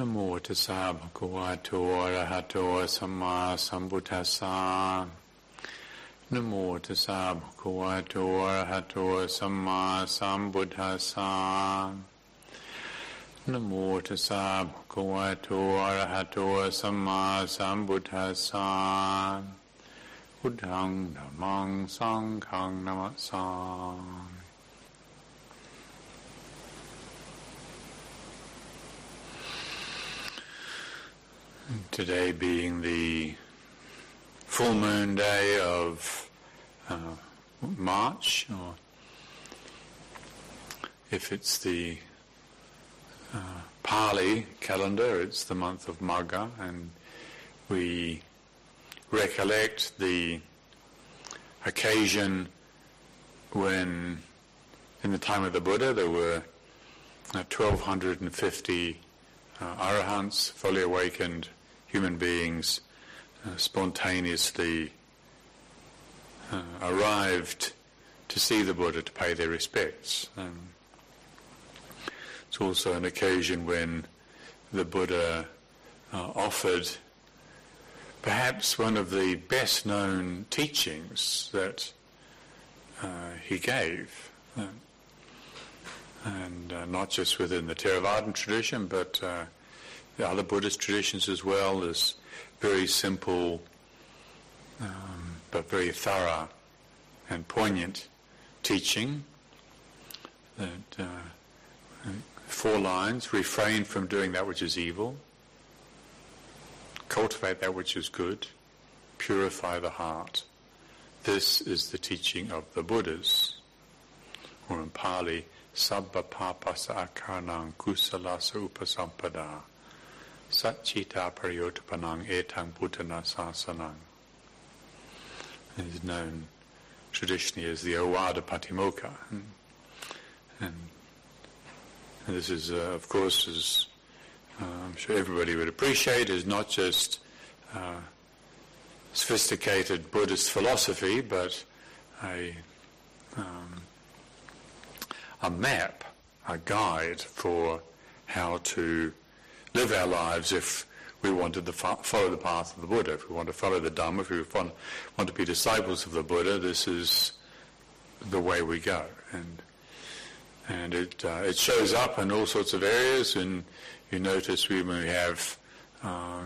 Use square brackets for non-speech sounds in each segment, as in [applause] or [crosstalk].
นโมตัสสะภะคะวะโตอะระหะโตสัมมาสัมพุทธัสสะนโมตัสสะภะคะวะโตอะระหะโตสัมมาสัมพุทธัสสะนโมตัสสะภะคะวะโตอะระหะโตสัมมาสัมพุทธัสสะพุทธังธัมมังสังฆังนะมะสา Today being the full moon day of uh, March, or if it's the uh, Pali calendar, it's the month of Magha, and we recollect the occasion when, in the time of the Buddha, there were uh, 1250 uh, arahants, fully awakened human beings uh, spontaneously uh, arrived to see the Buddha to pay their respects. Um, it's also an occasion when the Buddha uh, offered perhaps one of the best known teachings that uh, he gave. Uh, and uh, not just within the Theravadan tradition, but the other Buddhist traditions as well. This very simple um, but very thorough and poignant teaching that uh, four lines refrain from doing that which is evil, cultivate that which is good, purify the heart. This is the teaching of the Buddhas, or in Pali, Sabba Papasa Akarnang Kusalasa Upasampada. Satchita Paryotapanang Etang Buddhana Sasanang. It is known traditionally as the Owada Patimokkha. And, and this is, uh, of course, as uh, I'm sure everybody would appreciate, is not just uh, sophisticated Buddhist philosophy, but a, um, a map, a guide for how to live our lives if we wanted to follow the path of the Buddha. If we want to follow the Dhamma, if we want, to be disciples of the Buddha, this is the way we go. And and it uh, it shows up in all sorts of areas. And you notice we, when we have uh,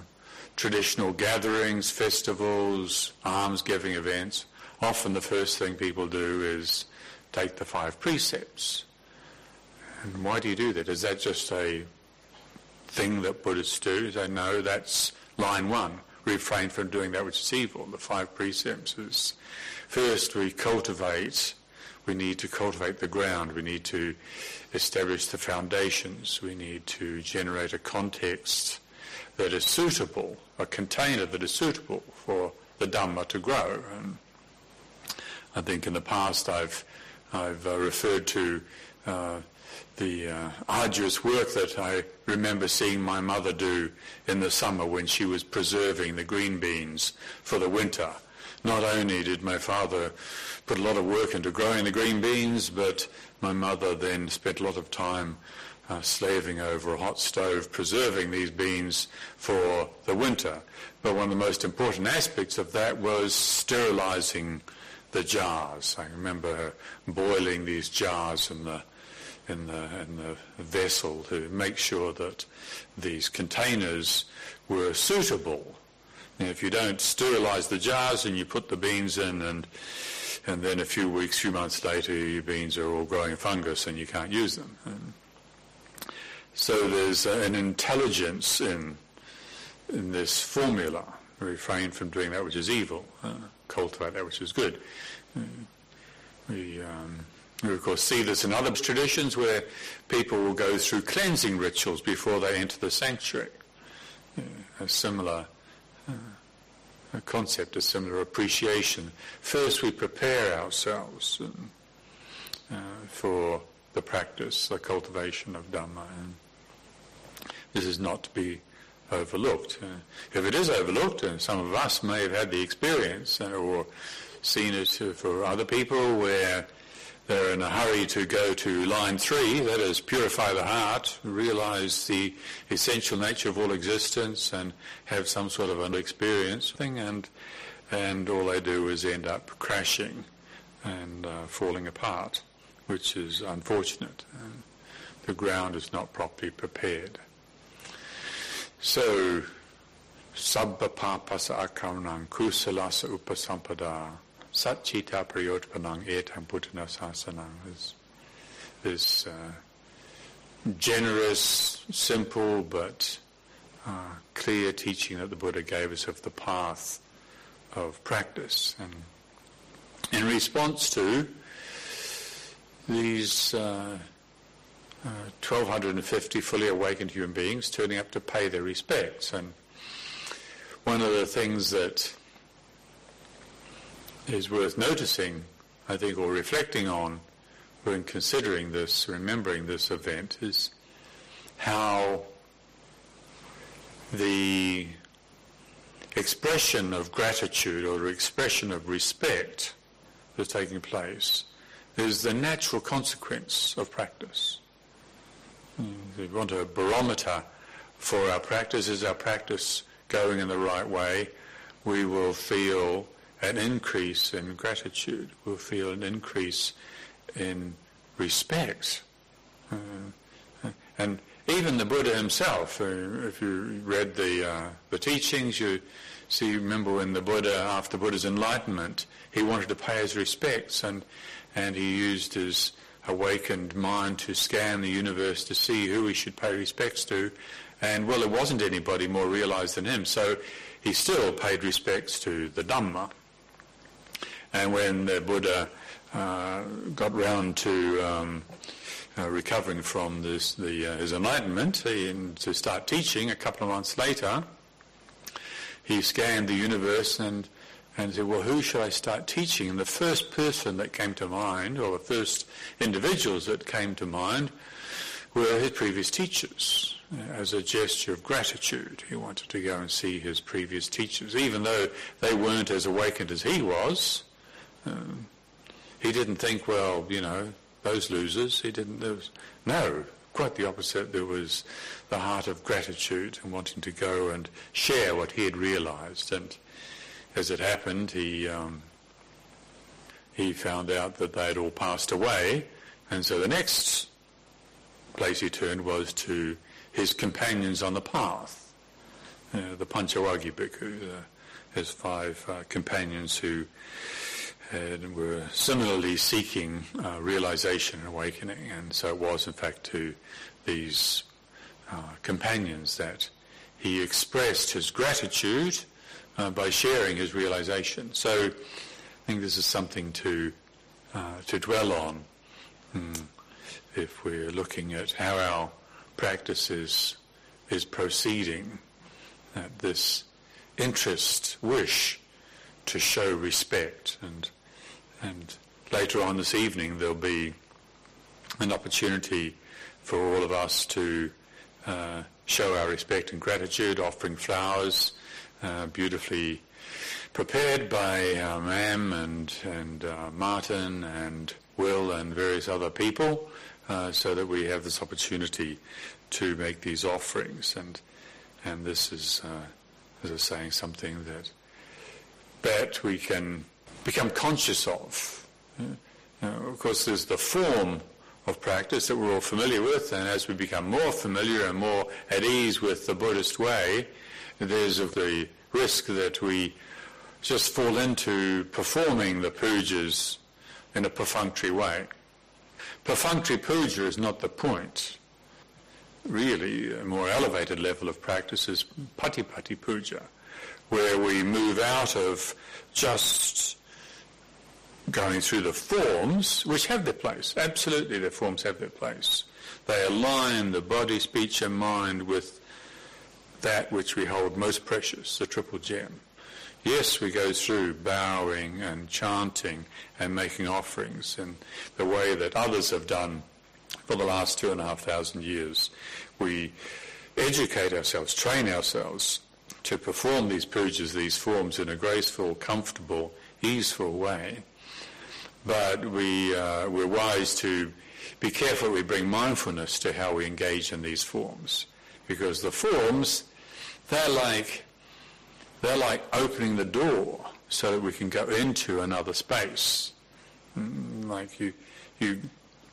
traditional gatherings, festivals, alms-giving events, often the first thing people do is take the five precepts. And why do you do that? Is that just a thing that Buddhists do. They know that's line one. Refrain from doing that which is evil. The five precepts is first we cultivate, we need to cultivate the ground, we need to establish the foundations, we need to generate a context that is suitable, a container that is suitable for the Dhamma to grow. And I think in the past I've, I've uh, referred to uh, the uh, arduous work that I remember seeing my mother do in the summer when she was preserving the green beans for the winter. Not only did my father put a lot of work into growing the green beans, but my mother then spent a lot of time uh, slaving over a hot stove preserving these beans for the winter. But one of the most important aspects of that was sterilizing the jars. I remember boiling these jars in the in the, in the vessel to make sure that these containers were suitable. Now, if you don't sterilize the jars and you put the beans in and and then a few weeks, few months later, your beans are all growing fungus and you can't use them. And so there's an intelligence in in this formula. Refrain from doing that which is evil, uh, cultivate that which is good. Uh, we um, we of course see this in other traditions where people will go through cleansing rituals before they enter the sanctuary. a similar uh, a concept, a similar appreciation. First, we prepare ourselves um, uh, for the practice, the cultivation of Dhamma. And this is not to be overlooked. Uh, if it is overlooked, and some of us may have had the experience uh, or seen it for other people where they're in a hurry to go to line three, that is, purify the heart, realize the essential nature of all existence, and have some sort of an experience thing, and and all they do is end up crashing and uh, falling apart, which is unfortunate. Uh, the ground is not properly prepared. So, sabba papasa upasampada satchita prayotpanang etam puttana sasanang. This, this uh, generous, simple, but uh, clear teaching that the Buddha gave us of the path of practice. And in response to these uh, uh, 1,250 fully awakened human beings turning up to pay their respects. And one of the things that is worth noticing, I think, or reflecting on when considering this, remembering this event, is how the expression of gratitude or expression of respect that's taking place is the natural consequence of practice. Mm, we want a barometer for our practice, is our practice going in the right way? We will feel an increase in gratitude. We'll feel an increase in respect. Uh, and even the Buddha himself, uh, if you read the, uh, the teachings, you see, remember when the Buddha, after Buddha's enlightenment, he wanted to pay his respects and, and he used his awakened mind to scan the universe to see who he should pay respects to. And well, there wasn't anybody more realized than him. So he still paid respects to the Dhamma. And when the Buddha uh, got round to um, uh, recovering from this, the, uh, his enlightenment he, to start teaching a couple of months later, he scanned the universe and and said, well, who should I start teaching? And the first person that came to mind, or the first individuals that came to mind, were his previous teachers. As a gesture of gratitude, he wanted to go and see his previous teachers, even though they weren't as awakened as he was. He didn't think, well, you know, those losers. He didn't. There was, no, quite the opposite. There was the heart of gratitude and wanting to go and share what he had realized and as it happened, he um, he found out that they had all passed away, and so the next place he turned was to his companions on the path, uh, the Panchavaggi bhikkhu, uh, his five uh, companions who had, were similarly seeking uh, realization and awakening, and so it was in fact to these uh, companions that he expressed his gratitude uh, by sharing his realization. So I think this is something to uh, to dwell on hmm, if we're looking at how our practice is, is proceeding. That this interest, wish to show respect, and and later on this evening there'll be an opportunity for all of us to uh, show our respect and gratitude, offering flowers uh, beautifully prepared by Mam and, and uh, Martin and Will and various other people uh, so that we have this opportunity to make these offerings. And, and this is, uh, as I was saying, something that, that we can become conscious of. of course, there's the form of practice that we're all familiar with, and as we become more familiar and more at ease with the Buddhist way, there's the risk that we just fall into performing the pujas in a perfunctory way. Perfunctory puja is not the point. Really, a more elevated level of practice is patipatti puja, where we move out of just going through the forms, which have their place. Absolutely, the forms have their place. They align the body, speech, and mind with that which we hold most precious, the triple gem. Yes, we go through bowing and chanting and making offerings in the way that others have done for the last two and a half thousand years. We educate ourselves, train ourselves to perform these pujas, these forms in a graceful, comfortable, easeful way. But we, uh, we're wise to be careful we bring mindfulness to how we engage in these forms. Because the forms, they're like, they're like opening the door so that we can go into another space. Mm, like you, you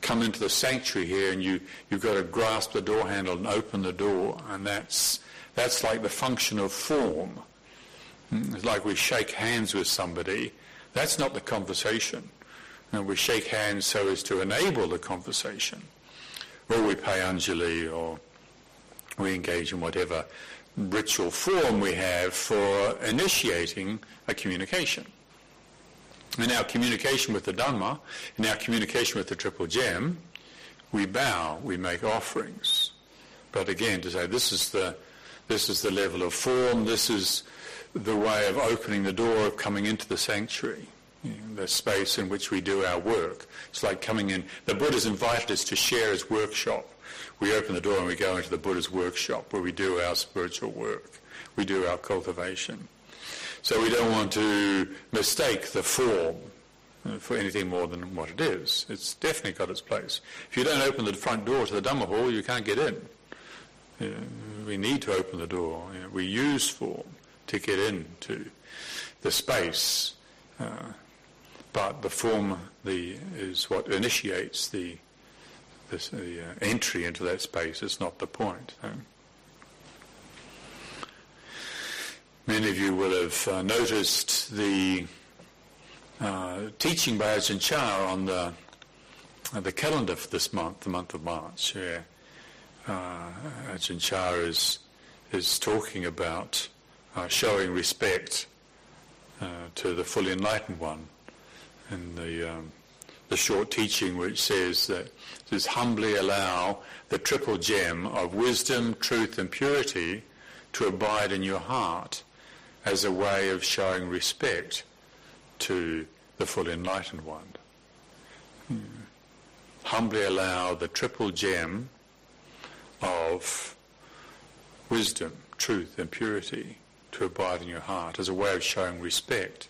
come into the sanctuary here and you, you've got to grasp the door handle and open the door. And that's, that's like the function of form. Mm, it's like we shake hands with somebody. That's not the conversation. And we shake hands so as to enable the conversation. Or we pay Anjali or we engage in whatever ritual form we have for initiating a communication. In our communication with the Dhamma, in our communication with the Triple Gem, we bow, we make offerings. But again, to say this is the this is the level of form, this is the way of opening the door of coming into the sanctuary, the space in which we do our work. It's like coming in. The Buddha's invited us to share his workshop. We open the door and we go into the Buddha's workshop where we do our spiritual work. We do our cultivation. So we don't want to mistake the form uh, for anything more than what it is. It's definitely got its place. If you don't open the front door to the Dhamma hall, you can't get in. Know, we need to open the door. Know, we use form to get into the space, uh, but the form the, is what initiates the, the, the uh, entry into that space. It's not the point. Many of you will have uh, noticed the uh, teaching by Ajahn Chah on the uh, the calendar for this month, the month of March. Yeah. Uh, Ajahn Chah is is talking about uh, showing respect to the fully enlightened one, in the um, the short teaching which says that says humbly allow the triple gem of wisdom, truth, and purity to abide in your heart as a way of showing respect to the full enlightened one. Hmm. Humbly allow the triple gem of wisdom, truth and purity to abide in your heart as a way of showing respect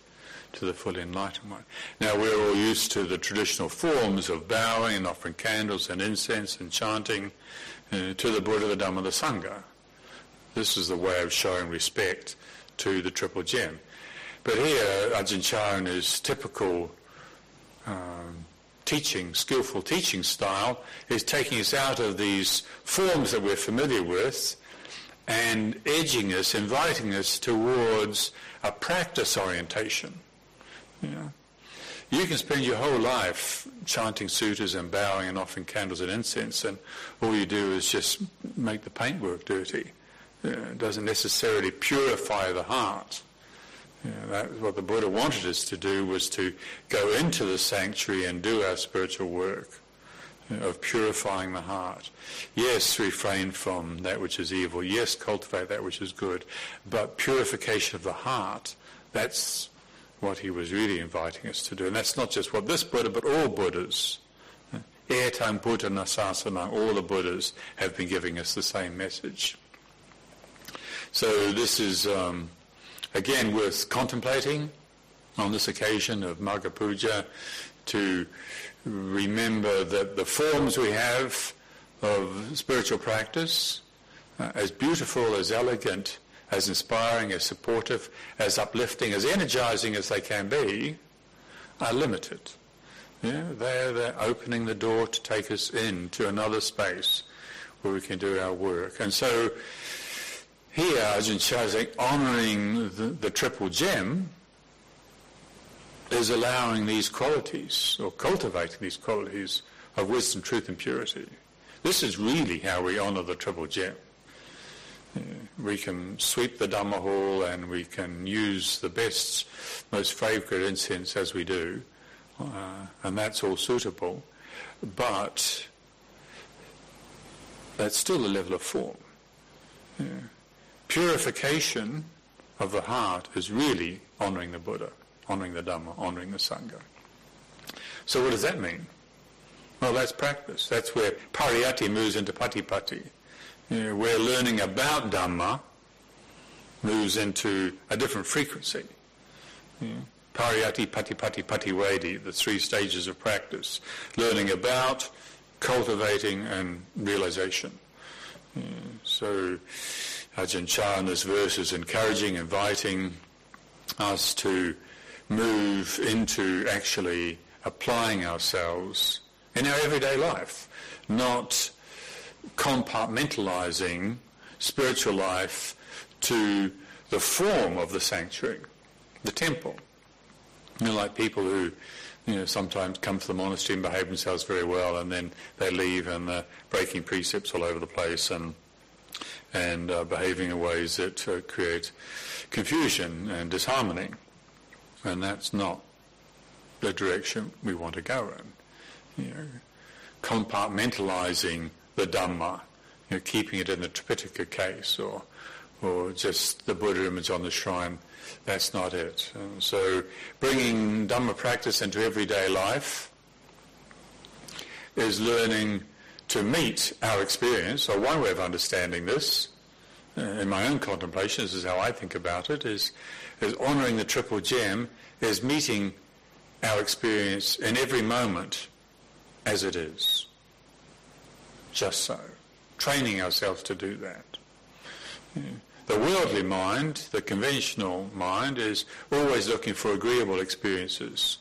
to the fully enlightened one. Now we're all used to the traditional forms of bowing and offering candles and incense and chanting uh, to the Buddha, the Dhamma, the Sangha. This is the way of showing respect to the Triple Gem. But here, Ajahn Chah in his typical um, teaching, skillful teaching style, is taking us out of these forms that we're familiar with and edging us, inviting us towards a practice orientation. You, you can spend your whole life chanting sutras and bowing and offering candles and incense, and all you do is just make the paintwork dirty uh, doesn't necessarily purify the heart. You know, that what the Buddha wanted us to do was to go into the sanctuary and do our spiritual work know, of purifying the heart. Yes, refrain from that which is evil. Yes, cultivate that which is good. But purification of the heart, that's what he was really inviting us to do. And that's not just what this Buddha, but all Buddhas. Etang Buddhana Sasana, all the Buddhas have been giving us the same message. So this is, um, again, worth contemplating on this occasion of Magha Puja to remember that the forms we have of spiritual practice, uh, as beautiful, as elegant, as inspiring, as supportive, as uplifting, as energizing as they can be, are limited. Yeah, they're, they're opening the door to take us into another space where we can do our work. And so here, Ajahn Chazak honoring the, the triple gem is allowing these qualities or cultivating these qualities of wisdom, truth and purity. This is really how we honor the triple gem. We can sweep the Dhamma hall and we can use the best, most fragrant incense as we do, uh, and that's all suitable. But that's still a level of form. Yeah purification of the heart is really honoring the Buddha, honoring the Dhamma, honoring the Sangha. So what does that mean? Well, that's practice. That's where pariyatti moves into patipatti. You know, where learning about Dhamma moves into a different frequency. You know, Pariyatti, Patipatti, Pativedhi, the three stages of practice, learning about, cultivating and realization. So Ajahn Chah verse is encouraging, inviting us to move into actually applying ourselves in our everyday life, not compartmentalizing spiritual life to the form of the sanctuary, the temple. You know, like people who, you know, sometimes come to the monastery and behave themselves very well, and then they leave and they're breaking precepts all over the place and and uh, behaving in ways that uh, create confusion and disharmony. And that's not the direction we want to go in. You know, compartmentalizing the Dhamma, you know, keeping it in the Tripitaka case or, or just the Buddha image on the shrine, that's not it. And so bringing Dhamma practice into everyday life is learning to meet our experience, So one way of understanding this, uh, in my own contemplation, this is how I think about it, is, is honouring the triple gem is meeting our experience in every moment as it is. Just so. Training ourselves to do that. The worldly mind, the conventional mind, is always looking for agreeable experiences,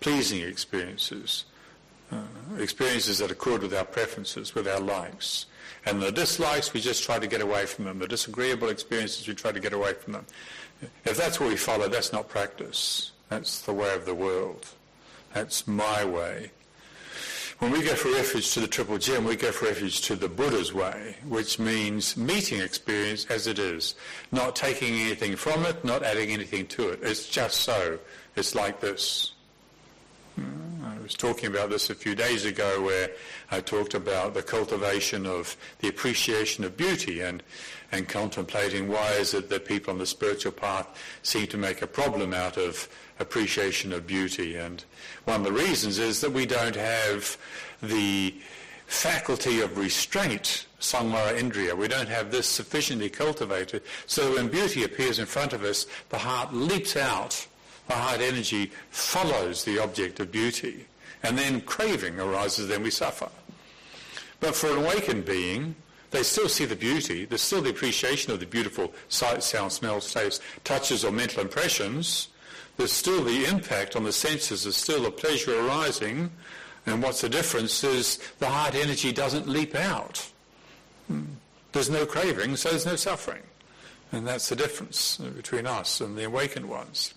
pleasing experiences, uh, experiences that accord with our preferences, with our likes. And the dislikes, we just try to get away from them. The disagreeable experiences, we try to get away from them. If that's what we follow, that's not practice. That's the way of the world. That's my way. When we go for refuge to the Triple Gem, we go for refuge to the Buddha's way, which means meeting experience as it is, not taking anything from it, not adding anything to it. It's just so. It's like this. Mm, I was talking about this a few days ago where I talked about the cultivation of the appreciation of beauty and, and contemplating why is it that people on the spiritual path seem to make a problem out of appreciation of beauty. And one of the reasons is that we don't have the faculty of restraint, samvara indriya. We don't have this sufficiently cultivated. So when beauty appears in front of us, the heart leaps out the heart energy follows the object of beauty, and then craving arises, then we suffer. But for an awakened being, they still see the beauty, there's still the appreciation of the beautiful sight, sound, smell, taste, touches, or mental impressions. There's still the impact on the senses, there's still the pleasure arising, and what's the difference is the heart energy doesn't leap out. Hmm. There's no craving, so there's no suffering. And that's the difference between us and the awakened ones.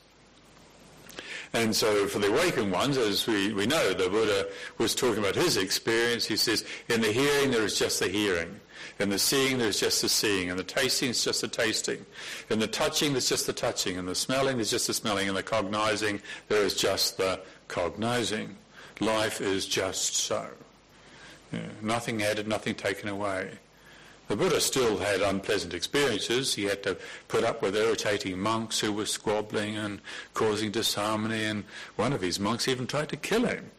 And so for the awakened ones, as we, we know, the Buddha was talking about his experience. He says, in the hearing, there is just the hearing. In the seeing, there's just the seeing. In the tasting, it's just the tasting. In the touching, there's just the touching. In the smelling, there's just the smelling. In the cognizing, there is just the cognizing. Life is just so. Yeah, nothing added, nothing taken away. The Buddha still had unpleasant experiences. He had to put up with irritating monks who were squabbling and causing disharmony, and one of his monks even tried to kill him.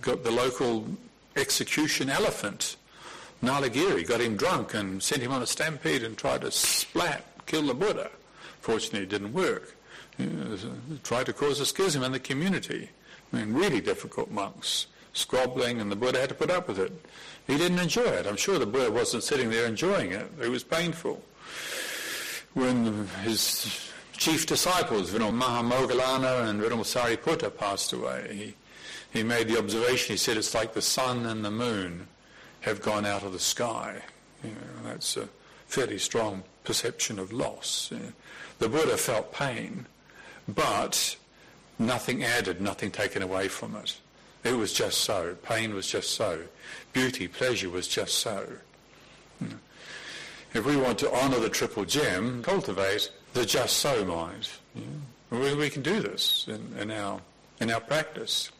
Got the local execution elephant, Nalagiri, got him drunk and sent him on a stampede and tried to splat, kill the Buddha. Fortunately, it didn't work. Uh, tried to cause a schism in the community. I mean, really difficult monks, squabbling, and the Buddha had to put up with it. He didn't enjoy it. I'm sure the Buddha wasn't sitting there enjoying it. It was painful. When his chief disciples, Venerable Mahamoggallana and Venerable Sariputta passed away, he, he made the observation, he said, it's like the sun and the moon have gone out of the sky. You know, that's a fairly strong perception of loss. You know. The Buddha felt pain, but nothing added, nothing taken away from it. It was just so. Pain was just so. Beauty, pleasure was just so. Hmm. If we want to honour the triple gem, cultivate the just so mind. Hmm. We, we, can do this in, in, our, in our practice.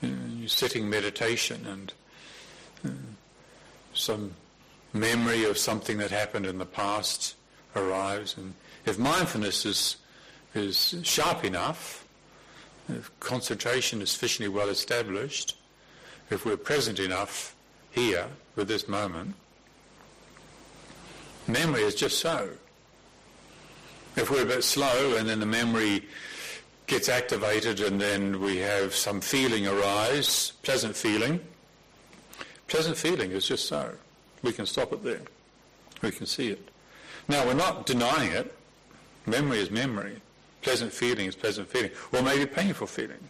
Hmm. You sitting meditation and some memory of something that happened in the past arrives. And if mindfulness is, is sharp enough, if concentration is sufficiently well established, if we're present enough here with this moment, memory is just so. If we're a bit slow and then the memory gets activated and then we have some feeling arise, pleasant feeling. Pleasant feeling is just so. We can stop it there. We can see it. Now, we're not denying it. Memory is memory. Pleasant feeling is pleasant feeling. Or maybe painful feeling.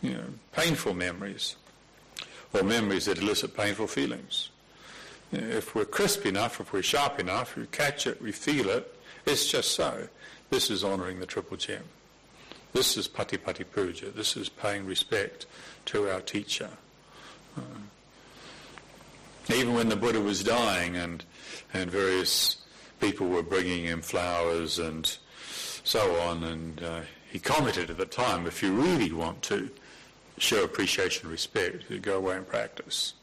You know, painful memories. Or memories that elicit painful feelings. If we're crisp enough, if we're sharp enough, we catch it, we feel it, it's just so. This is honouring the Triple Gem. This is Patipatti Puja. This is paying respect to our teacher. Uh, even when the Buddha was dying and, and various people were bringing him flowers and so on, and uh, he commented at the time, if you really want to show appreciation and respect, you go away and practice.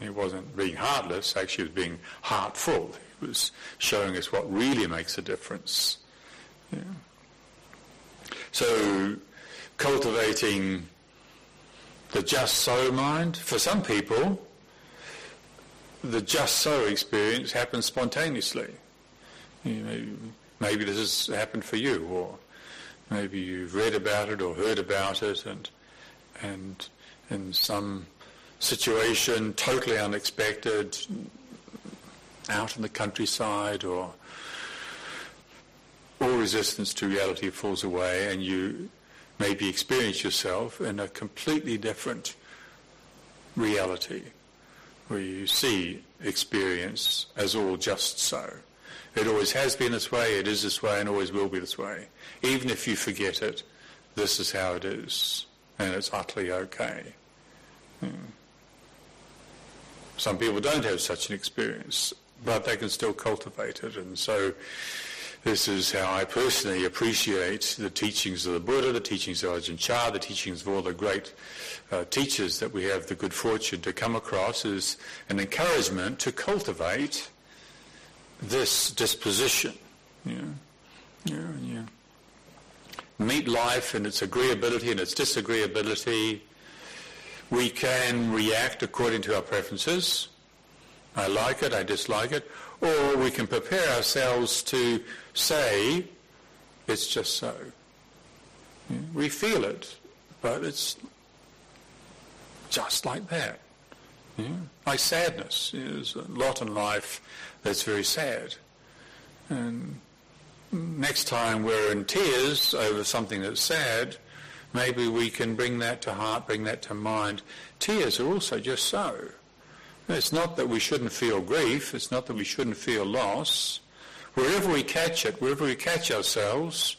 He wasn't being heartless, actually he was being heartful. He was showing us what really makes a difference. Yeah. So cultivating the just so mind, for some people, the just so experience happens spontaneously. You know, maybe this has happened for you, or maybe you've read about it or heard about it, and and in some situation totally unexpected, out in the countryside, or all resistance to reality falls away, and you maybe experience yourself in a completely different reality where you see experience as all just so. It always has been this way, it is this way, and always will be this way. Even if you forget it, this is how it is, and it's utterly okay. Hmm. Some people don't have such an experience, but they can still cultivate it, and so this is how I personally appreciate the teachings of the Buddha, the teachings of Ajahn Chah, the teachings of all the great uh, teachers that we have the good fortune to come across as an encouragement to cultivate this disposition. Yeah, yeah, yeah. Meet life and its agreeability and its disagreeability. We can react according to our preferences. I like it, I dislike it. Or we can prepare ourselves to say, it's just so. We feel it, but it's just like that. Yeah. Like sadness. There's a lot in life that's very sad. And next time we're in tears over something that's sad, maybe we can bring that to heart, bring that to mind. Tears are also just so. It's not that we shouldn't feel grief. It's not that we shouldn't feel loss. Wherever we catch it, wherever we catch ourselves,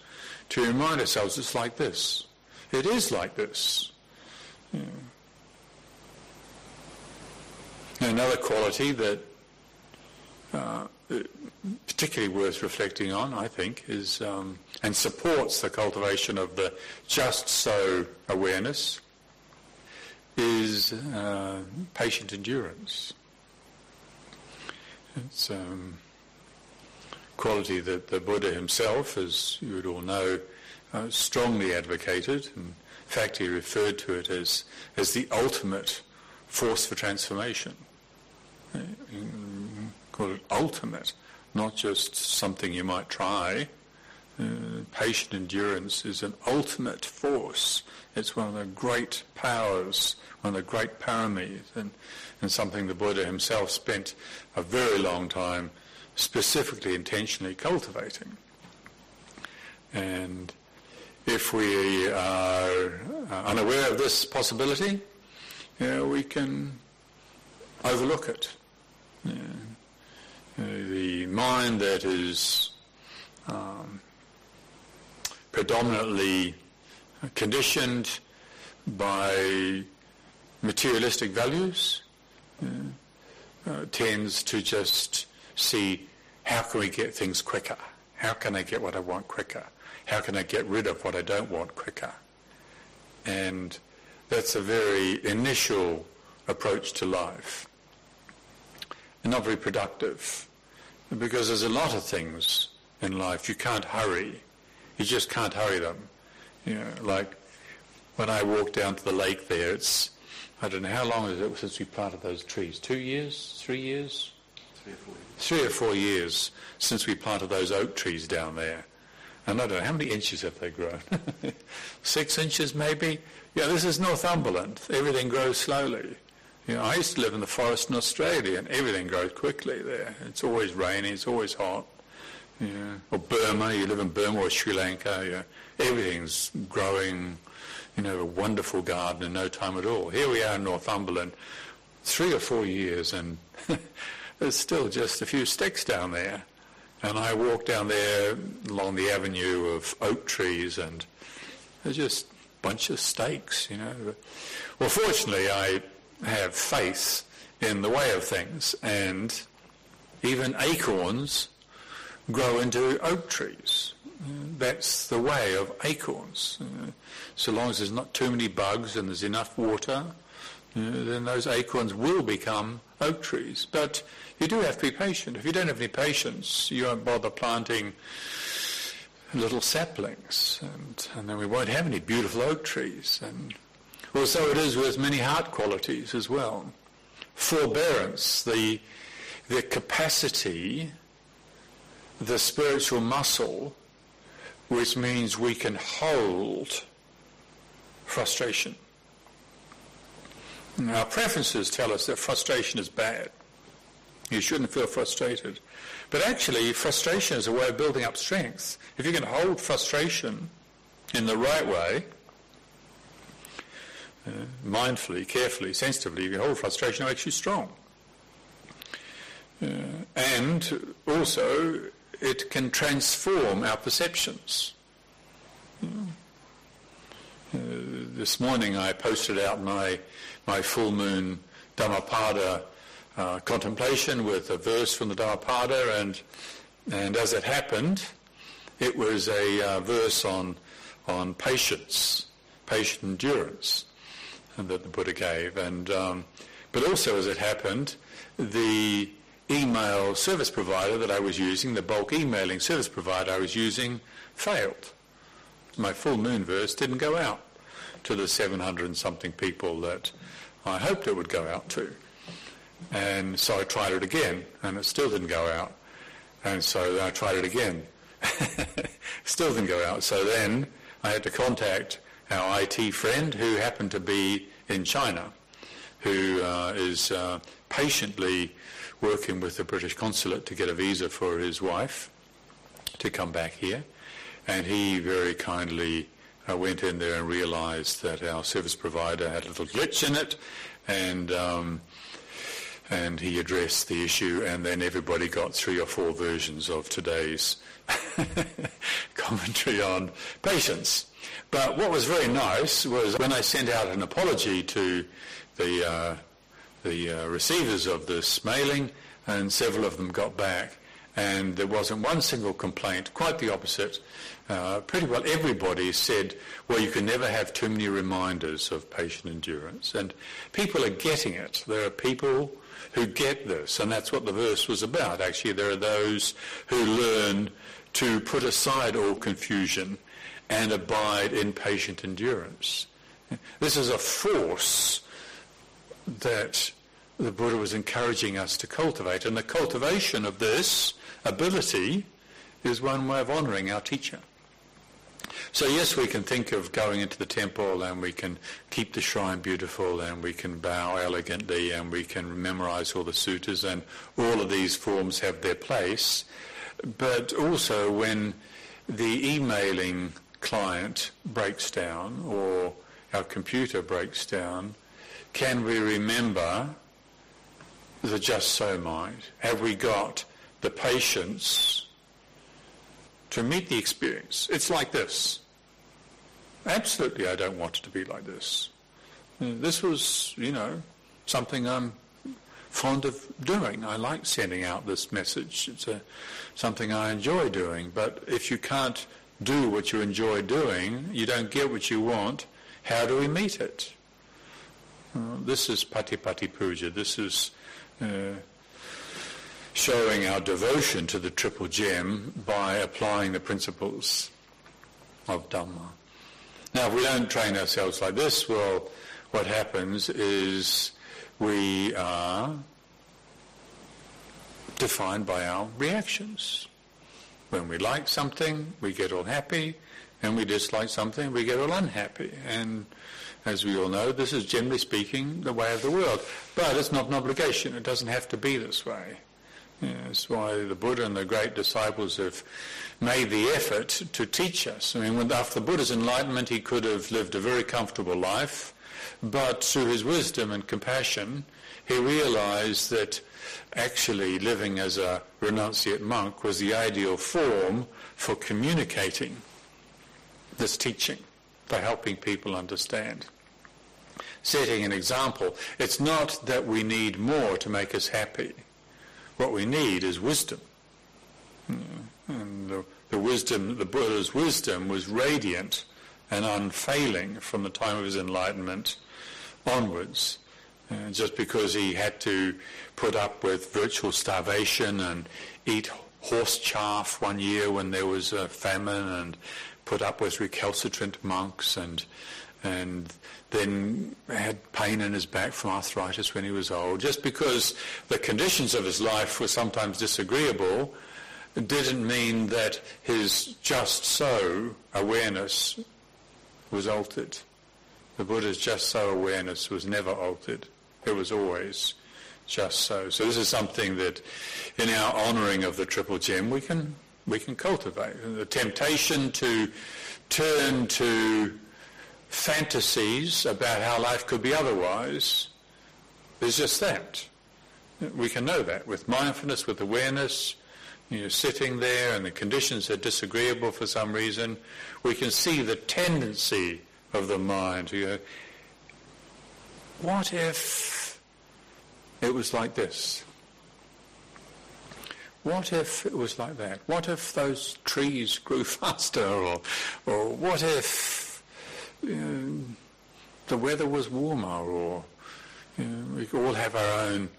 to remind ourselves it's like this. It is like this. Yeah. Another quality that uh, particularly worth reflecting on, I think, is um, and supports the cultivation of the just so awareness is uh, patient endurance. It's a um, quality that the Buddha himself, as you would all know, uh, strongly advocated. In fact, he referred to it as, as the ultimate force for transformation. Call it ultimate, not just something you might try. Uh, patient endurance is an ultimate force. It's one of the great powers one of the great paramis and, and something the Buddha himself spent a very long time specifically intentionally cultivating. And if we are unaware of this possibility, we can overlook it. Know, the mind that is um, predominantly conditioned by materialistic values uh, uh, tends to just see how can we get things quicker? How can I get what I want quicker? How can I get rid of what I don't want quicker? And that's a very initial approach to life. And not very productive. Because there's a lot of things in life you can't hurry. You just can't hurry them. You know, like when I walk down to the lake there, it's I don't know, how long is it since we planted those trees? Two years? Three years? Three or four years. Three or four years since we planted those oak trees down there. And I don't know, how many inches have they grown? [laughs] Six inches maybe? Yeah, this is Northumberland. Everything grows slowly. You know, I used to live in the forest in Australia and everything grows quickly there. It's always rainy, it's always hot. Yeah. Or Burma, you live in Burma or Sri Lanka, yeah. everything's growing, you know, a wonderful garden in no time at all. Here we are in Northumberland, three or four years and [laughs] there's still just a few sticks down there. And I walk down there along the avenue of oak trees and there's just a bunch of stakes, you know. Well, fortunately, I have faith in the way of things and even acorns grow into oak trees. That's the way of acorns. Uh, so long as there's not too many bugs and there's enough water, uh, then those acorns will become oak trees. But you do have to be patient. If you don't have any patience, you won't bother planting little saplings, and, and then we won't have any beautiful oak trees. And well, so it is with many heart qualities as well. Forbearance, the the capacity, the spiritual muscle, which means we can hold frustration. Our preferences tell us that frustration is bad. You shouldn't feel frustrated. But actually, frustration is a way of building up strength. If you can hold frustration in the right way, uh, mindfully, carefully, sensitively, you can hold frustration, it makes you strong. Uh, and also, it can transform our perceptions. Uh, this morning I posted out my, my full moon Dhammapada uh, contemplation with a verse from the Dhammapada, and and as it happened, it was a uh, verse on on patience, patient endurance, that the Buddha gave, and um, but also as it happened, the email service provider that I was using, the bulk emailing service provider I was using, failed. My full moon verse didn't go out to the 700 and something people that I hoped it would go out to. And so I tried it again, and it still didn't go out. And so I tried it again. [laughs] still didn't go out. So then I had to contact our IT friend who happened to be in China, who uh, is uh, patiently working with the British consulate to get a visa for his wife to come back here. And he very kindly uh, went in there and realized that our service provider had a little glitch in it and um, and he addressed the issue, and then everybody got three or four versions of today's [laughs] commentary on patience. But what was very nice was when I sent out an apology to the uh, the uh, receivers of this mailing, and several of them got back, and there wasn't one single complaint. Quite the opposite. Uh, pretty well everybody said, well, you can never have too many reminders of patient endurance. And people are getting it. There are people who get this, and that's what the verse was about. Actually, there are those who learn to put aside all confusion and abide in patient endurance. This is a force that the Buddha was encouraging us to cultivate, and the cultivation of this ability is one way of honouring our teacher. So yes, we can think of going into the temple and we can keep the shrine beautiful and we can bow elegantly and we can memorize all the sutras and all of these forms have their place. But also when the emailing client breaks down or our computer breaks down, can we remember the just so mind? Have we got the patience to meet the experience. It's like this. Absolutely, I don't want it to be like this. This was, you know, something I'm fond of doing. I like sending out this message. It's a, something I enjoy doing. But if you can't do what you enjoy doing, you don't get what you want, how do we meet it? Uh, this is Patipatti Puja. This is uh, showing our devotion to the triple gem by applying the principles of Dhamma. Now, if we don't train ourselves like this, well, what happens is we are defined by our reactions. When we like something, we get all happy, and we dislike something, we get all unhappy. And as we all know, this is generally speaking the way of the world. But it's not an obligation. It doesn't have to be this way. Yeah, that's why the Buddha and the great disciples have made the effort to teach us. I mean, after the Buddha's enlightenment, he could have lived a very comfortable life, but through his wisdom and compassion, he realized that actually living as a renunciate monk was the ideal form for communicating this teaching, for helping people understand. Setting an example, it's not that we need more to make us happy what we need is wisdom. Hmm. And the, the wisdom, the Buddha's wisdom was radiant and unfailing from the time of his enlightenment onwards. Uh, just because he had to put up with virtual starvation and eat horse chaff one year when there was a famine and put up with recalcitrant monks and and then had pain in his back from arthritis when he was old. Just because the conditions of his life were sometimes disagreeable didn't mean that his just so awareness was altered. The Buddha's just so awareness was never altered. It was always just so. So this is something that in our honouring of the Triple Gem we can we can cultivate. The temptation to turn to fantasies about how life could be otherwise is just that. We can know that with mindfulness, with awareness, you know, sitting there and the conditions are disagreeable for some reason, we can see the tendency of the mind to go, what if it was like this? What if it was like that? What if those trees grew [laughs] faster? Or, or what if the weather was warmer or you know, we all have our own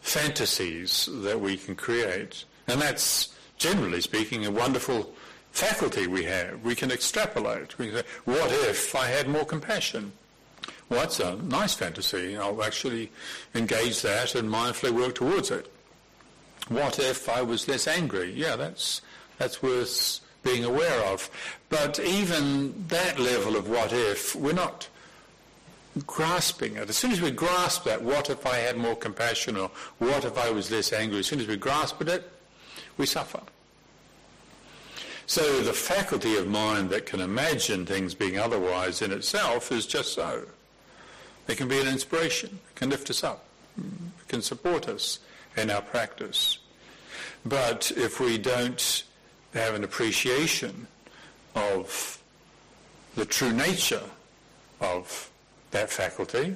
fantasies that we can create. And that's, generally speaking, a wonderful faculty we have. We can extrapolate. We can say, what if I had more compassion? Well, that's a nice fantasy. I'll actually engage that and mindfully work towards it. What if I was less angry? Yeah, that's, that's worth being aware of. But even that level of what if, we're not grasping it. As soon as we grasp that, what if I had more compassion or what if I was less angry, as soon as we grasp it, we suffer. So the faculty of mind that can imagine things being otherwise in itself is just so. It can be an inspiration. It can lift us up. It can support us in our practice. But if we don't have an appreciation of the true nature of that faculty,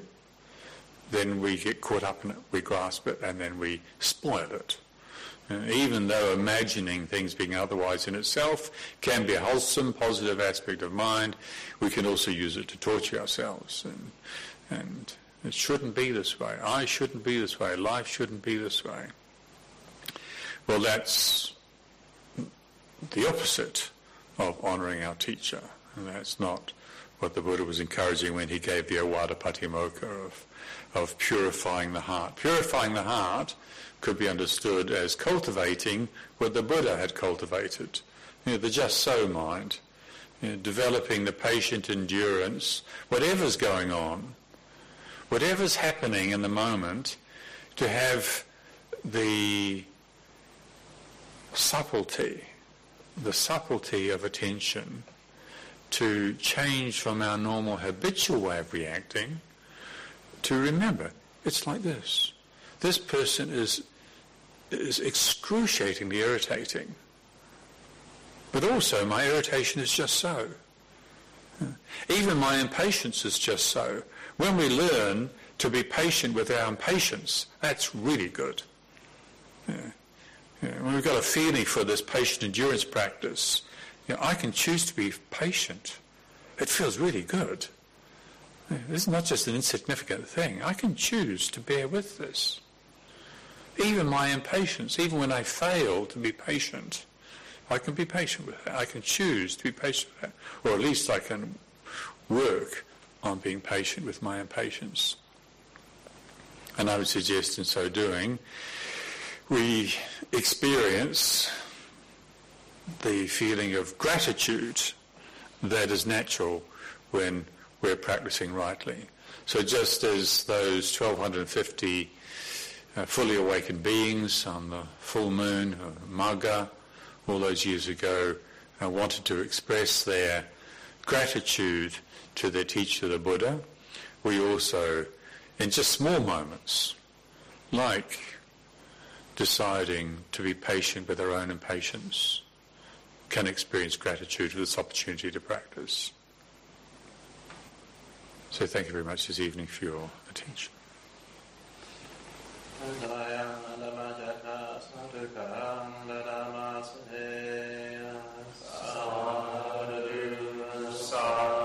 then we get caught up in it, we grasp it, and then we spoil it. And even though imagining things being otherwise in itself can be a wholesome, positive aspect of mind, we can also use it to torture ourselves. And, and it shouldn't be this way. I shouldn't be this way. Life shouldn't be this way. Well, that's the opposite of honouring our teacher. And that's not what the Buddha was encouraging when he gave the Ovada Patimokkha of, of purifying the heart. Purifying the heart could be understood as cultivating what the Buddha had cultivated, you know, the just so mind, you know, developing the patient endurance, whatever's going on, whatever's happening in the moment, to have the subtlety the subtlety of attention to change from our normal habitual way of reacting to remember it's like this. This person is, is excruciatingly irritating. But also my irritation is just so. Even my impatience is just so. When we learn to be patient with our impatience, that's really good. Yeah when we've got a feeling for this patient endurance practice, you know, I can choose to be patient. It feels really good. This is not just an insignificant thing. I can choose to bear with this. Even my impatience, even when I fail to be patient, I can be patient with it. I can choose to be patient with it. Or at least I can work on being patient with my impatience. And I would suggest in so doing, we experience the feeling of gratitude that is natural when we're practicing rightly. So just as those 1250 uh, fully awakened beings on the full moon, uh, Magha, all those years ago, uh, wanted to express their gratitude to the teacher, the Buddha, we also, in just small moments, like deciding to be patient with our own impatience, can experience gratitude for this opportunity to practice. So thank you very much this evening for your attention. Jaka Sa